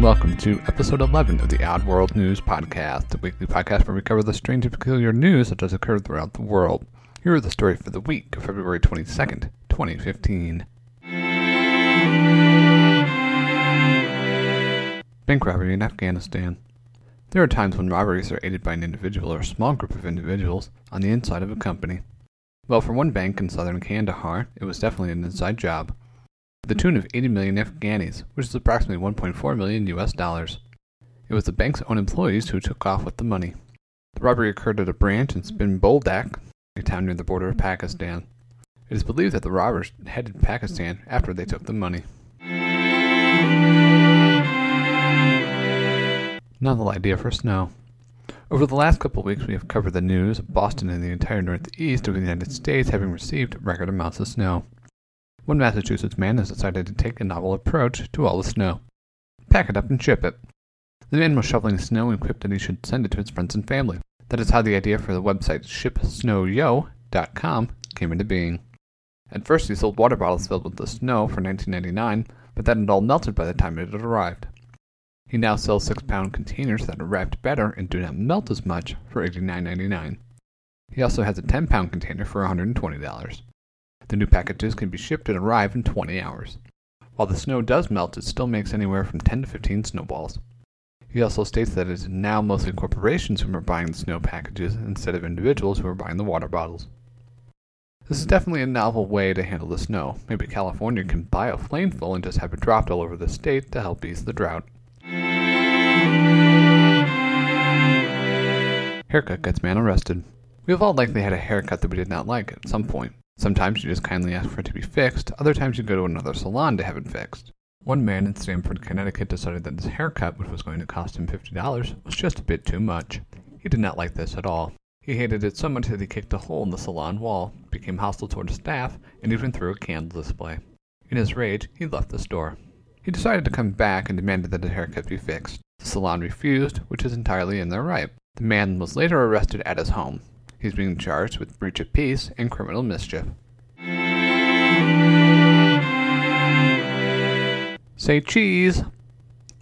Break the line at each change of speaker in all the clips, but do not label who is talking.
and welcome to episode 11 of the Odd World News Podcast, the weekly podcast where we cover the strange and peculiar news that has occurred throughout the world. Here are the story for the week of February 22nd, 2015. Bank robbery in Afghanistan. There are times when robberies are aided by an individual or a small group of individuals on the inside of a company. Well, for one bank in southern Kandahar, it was definitely an inside job. The tune of 80 million Afghanis, which is approximately 1.4 million US dollars. It was the bank's own employees who took off with the money. The robbery occurred at a branch in Spin Boldak, a town near the border of Pakistan. It is believed that the robbers headed Pakistan after they took the money. Novel idea for snow. Over the last couple of weeks, we have covered the news of Boston and the entire northeast of the United States having received record amounts of snow. One Massachusetts man has decided to take a novel approach to all the snow. Pack it up and ship it. The man was shoveling snow and quipped that he should send it to his friends and family. That is how the idea for the website shipsnowyo.com came into being. At first, he sold water bottles filled with the snow for $19.99, but that had all melted by the time it had arrived. He now sells six pound containers that are wrapped better and do not melt as much for $89.99. He also has a 10 pound container for $120. The new packages can be shipped and arrive in 20 hours. While the snow does melt, it still makes anywhere from 10 to 15 snowballs. He also states that it is now mostly corporations who are buying the snow packages instead of individuals who are buying the water bottles. This is definitely a novel way to handle the snow. Maybe California can buy a flameful and just have it dropped all over the state to help ease the drought. Haircut gets man arrested. We have all likely had a haircut that we did not like at some point. Sometimes you just kindly ask for it to be fixed, other times you go to another salon to have it fixed. One man in Stamford, Connecticut decided that his haircut, which was going to cost him $50, was just a bit too much. He did not like this at all. He hated it so much that he kicked a hole in the salon wall, became hostile toward staff, and even threw a candle display. In his rage, he left the store. He decided to come back and demanded that his haircut be fixed. The salon refused, which is entirely in their right. The man was later arrested at his home. He's being charged with breach of peace and criminal mischief. Say cheese!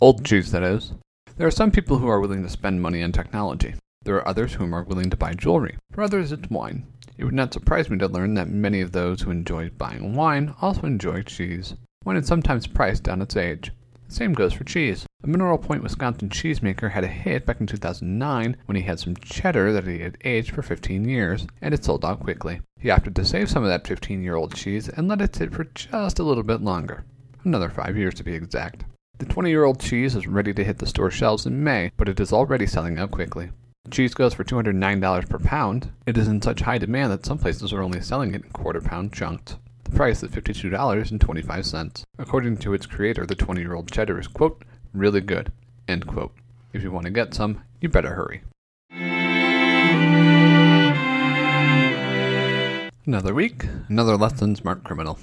Old cheese, that is. There are some people who are willing to spend money on technology. There are others whom are willing to buy jewelry. For others, it's wine. It would not surprise me to learn that many of those who enjoy buying wine also enjoy cheese. Wine is sometimes priced on its age. Same goes for cheese. A Mineral Point, Wisconsin cheesemaker had a hit back in 2009 when he had some cheddar that he had aged for 15 years, and it sold out quickly. He opted to save some of that 15 year old cheese and let it sit for just a little bit longer. Another five years to be exact. The 20 year old cheese is ready to hit the store shelves in May, but it is already selling out quickly. The Cheese goes for $209 per pound. It is in such high demand that some places are only selling it in quarter pound chunks. The price at $52.25. According to its creator, the 20 year old cheddar is, quote, really good, end quote. If you want to get some, you better hurry. Another week, another lesson smart criminal.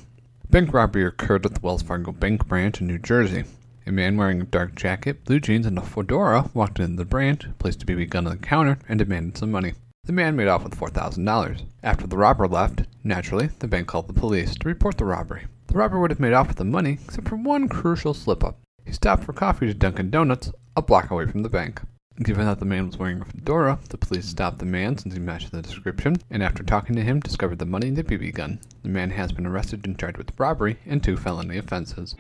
Bank robbery occurred at the Wells Fargo Bank branch in New Jersey. A man wearing a dark jacket, blue jeans, and a fedora walked into the branch, placed a BB gun on the counter, and demanded some money. The man made off with $4,000. After the robber left, naturally, the bank called the police to report the robbery. The robber would have made off with the money, except for one crucial slip up. He stopped for coffee to Dunkin' Donuts, a block away from the bank. Given that the man was wearing a fedora, the police stopped the man since he matched the description, and after talking to him, discovered the money and the BB gun. The man has been arrested and charged with robbery and two felony offenses.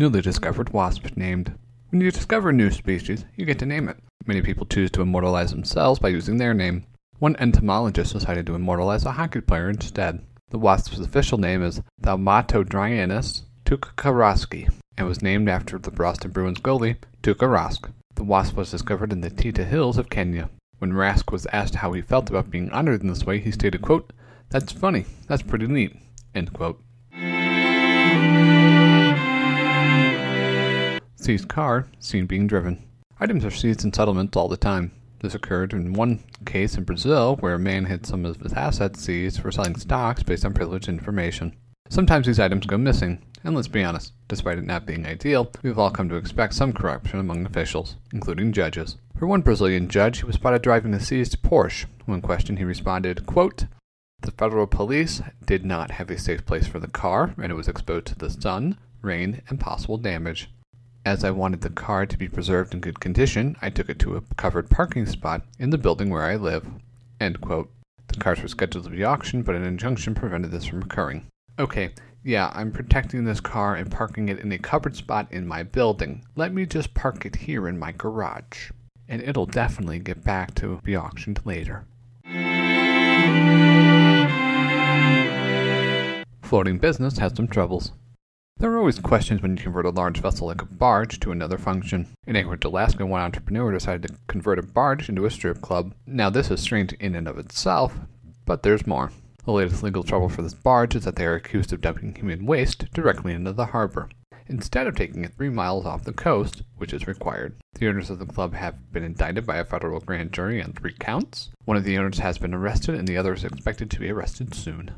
Newly discovered wasp named when you discover a new species, you get to name it. Many people choose to immortalize themselves by using their name. One entomologist decided to immortalize a hockey player instead. The wasp's official name is Thaumatodryinus tuukka and was named after the Boston Bruins goalie, Tuukka Rask. The wasp was discovered in the Taita Hills of Kenya. When Rask was asked how he felt about being honored in this way, he stated, quote, That's funny. That's pretty neat. End quote. Seized car, seen being driven. Items are seized in settlements all the time. This occurred in one case in Brazil where a man had some of his assets seized for selling stocks based on privileged information. Sometimes these items go missing, and let's be honest, despite it not being ideal, we've all come to expect some corruption among officials, including judges. For one Brazilian judge, he was spotted driving a seized Porsche. When questioned, he responded, quote, The federal police did not have a safe place for the car, and it was exposed to the sun, rain, and possible damage. As I wanted the car to be preserved in good condition, I took it to a covered parking spot in the building where I live. The cars were scheduled to be auctioned, but an injunction prevented this from occurring. Okay, yeah, I'm protecting this car and parking it in a covered spot in my building. Let me just park it here in my garage. And it'll definitely get back to be auctioned later. Floating business has some troubles. There are always questions when you convert a large vessel like a barge to another function. In Anchorage, Alaska, one entrepreneur decided to convert a barge into a strip club. Now, this is strange in and of itself, but there's more. The latest legal trouble for this barge is that they are accused of dumping human waste directly into the harbor, instead of taking it three miles off the coast, which is required. The owners of the club have been indicted by a federal grand jury on three counts. One of the owners has been arrested, and the other is expected to be arrested soon.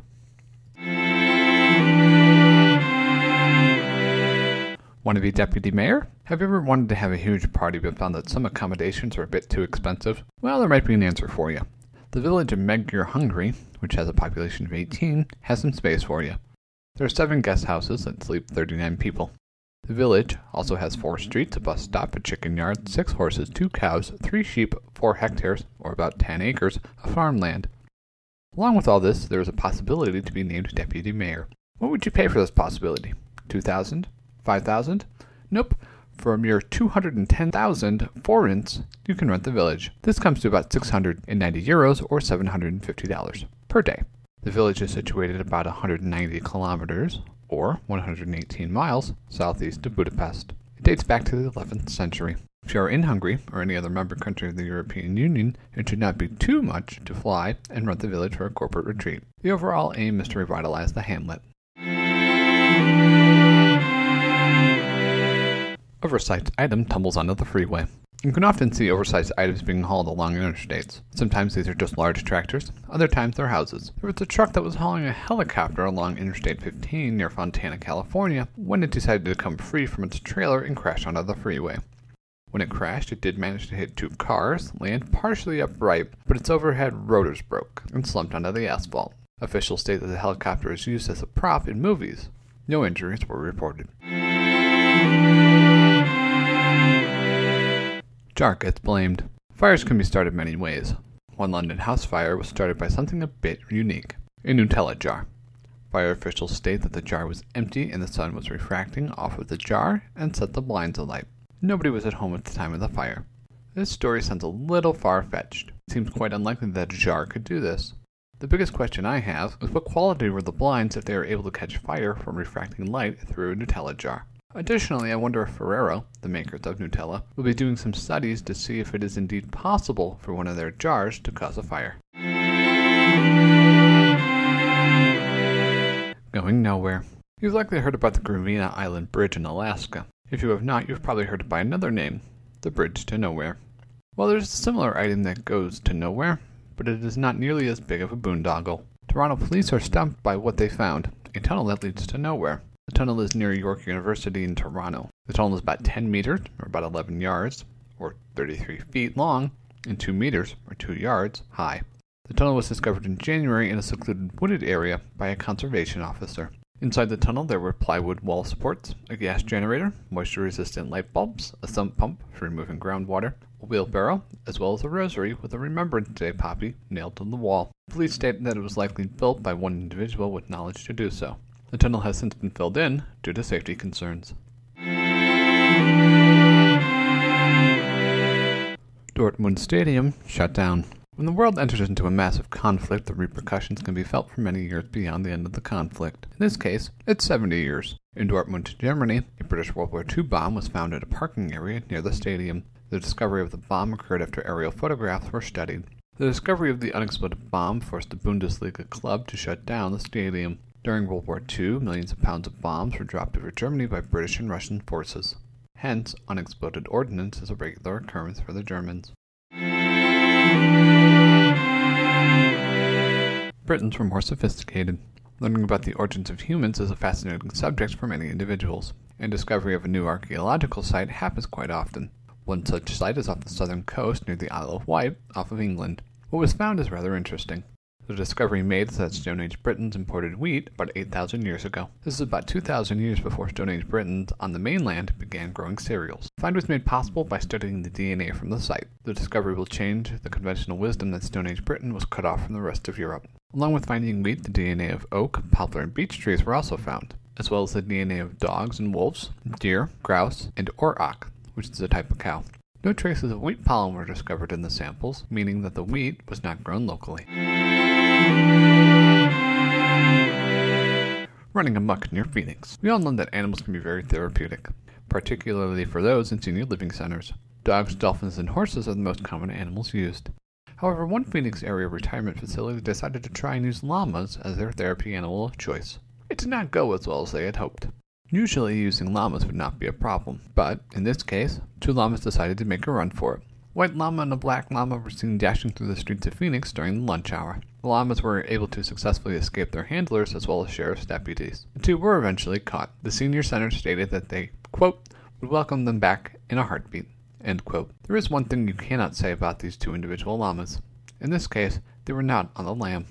Want to be deputy mayor? Have you ever wanted to have a huge party but found that some accommodations are a bit too expensive? Well, there might be an answer for you. The village of Megyer, Hungary, which has a population of 18, has some space for you. There are seven guest houses that sleep 39 people. The village also has four streets, a bus stop, a chicken yard, six horses, two cows, three sheep, four hectares, or about 10 acres, of farmland. Along with all this, there is a possibility to be named deputy mayor. What would you pay for this possibility? 2000 5000 Nope. For a mere 210,000 forints, you can rent the village. This comes to about 690 euros or $750 per day. The village is situated about 190 kilometers or 118 miles southeast of Budapest. It dates back to the 11th century. If you are in Hungary or any other member country of the European Union, it should not be too much to fly and rent the village for a corporate retreat. The overall aim is to revitalize the hamlet. Oversized item tumbles onto the freeway. You can often see oversized items being hauled along interstates. Sometimes these are just large tractors, other times they're houses. There was a truck that was hauling a helicopter along Interstate 15 near Fontana, California, when it decided to come free from its trailer and crash onto the freeway. When it crashed, it did manage to hit two cars, land partially upright, but its overhead rotors broke and slumped onto the asphalt. Officials state that the helicopter is used as a prop in movies. No injuries were reported. Jar gets blamed. Fires can be started many ways. One London house fire was started by something a bit unique a Nutella jar. Fire officials state that the jar was empty and the sun was refracting off of the jar and set the blinds alight. Nobody was at home at the time of the fire. This story sounds a little far fetched. It seems quite unlikely that a jar could do this. The biggest question I have is what quality were the blinds if they were able to catch fire from refracting light through a Nutella jar? Additionally, I wonder if Ferrero, the makers of Nutella, will be doing some studies to see if it is indeed possible for one of their jars to cause a fire. Going nowhere. You've likely heard about the Gravina Island Bridge in Alaska. If you have not, you've probably heard it by another name, the Bridge to Nowhere. Well, there's a similar item that goes to nowhere, but it is not nearly as big of a boondoggle. Toronto police are stumped by what they found a tunnel that leads to nowhere. The tunnel is near York University in Toronto. The tunnel is about 10 meters, or about 11 yards, or 33 feet long, and 2 meters, or 2 yards, high. The tunnel was discovered in January in a secluded wooded area by a conservation officer. Inside the tunnel, there were plywood wall supports, a gas generator, moisture resistant light bulbs, a sump pump for removing groundwater, a wheelbarrow, as well as a rosary with a Remembrance Day poppy nailed to the wall. Police state that it was likely built by one individual with knowledge to do so. The tunnel has since been filled in due to safety concerns. Dortmund Stadium shut down. When the world enters into a massive conflict, the repercussions can be felt for many years beyond the end of the conflict. In this case, it's 70 years. In Dortmund, Germany, a British World War II bomb was found at a parking area near the stadium. The discovery of the bomb occurred after aerial photographs were studied. The discovery of the unexploded bomb forced the Bundesliga club to shut down the stadium. During World War II, millions of pounds of bombs were dropped over Germany by British and Russian forces. Hence, unexploded ordnance is a regular occurrence for the Germans. Britons were more sophisticated. Learning about the origins of humans is a fascinating subject for many individuals, and discovery of a new archaeological site happens quite often. One such site is off the southern coast near the Isle of Wight, off of England. What was found is rather interesting. The discovery made that Stone Age Britons imported wheat about 8,000 years ago. This is about 2,000 years before Stone Age Britons on the mainland began growing cereals. The find was made possible by studying the DNA from the site. The discovery will change the conventional wisdom that Stone Age Britain was cut off from the rest of Europe. Along with finding wheat, the DNA of oak, poplar, and beech trees were also found, as well as the DNA of dogs and wolves, deer, grouse, and auroch, which is a type of cow. No traces of wheat pollen were discovered in the samples, meaning that the wheat was not grown locally. Running amuck near Phoenix. We all know that animals can be very therapeutic, particularly for those in senior living centers. Dogs, dolphins, and horses are the most common animals used. However, one Phoenix area retirement facility decided to try and use llamas as their therapy animal of choice. It did not go as well as they had hoped. Usually, using llamas would not be a problem, but in this case, two llamas decided to make a run for it. White llama and a black llama were seen dashing through the streets of Phoenix during lunch hour. The llamas were able to successfully escape their handlers as well as sheriff's deputies. The two were eventually caught. The senior center stated that they, quote, would welcome them back in a heartbeat, end quote. There is one thing you cannot say about these two individual llamas. In this case, they were not on the lam.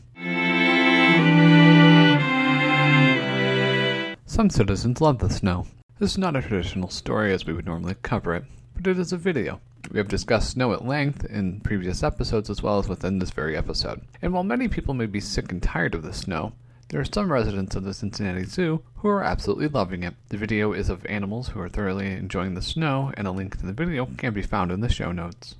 Some citizens love the snow. This is not a traditional story as we would normally cover it, but it is a video. We have discussed snow at length in previous episodes as well as within this very episode. And while many people may be sick and tired of the snow, there are some residents of the Cincinnati Zoo who are absolutely loving it. The video is of animals who are thoroughly enjoying the snow, and a link to the video can be found in the show notes.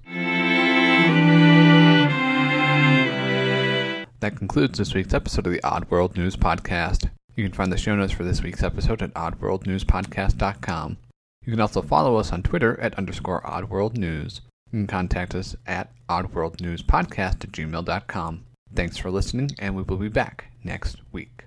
That concludes this week's episode of the Odd World News Podcast. You can find the show notes for this week's episode at oddworldnewspodcast.com. You can also follow us on Twitter at underscore oddworldnews. You can contact us at oddworldnewspodcast at gmail.com. Thanks for listening, and we will be back next week.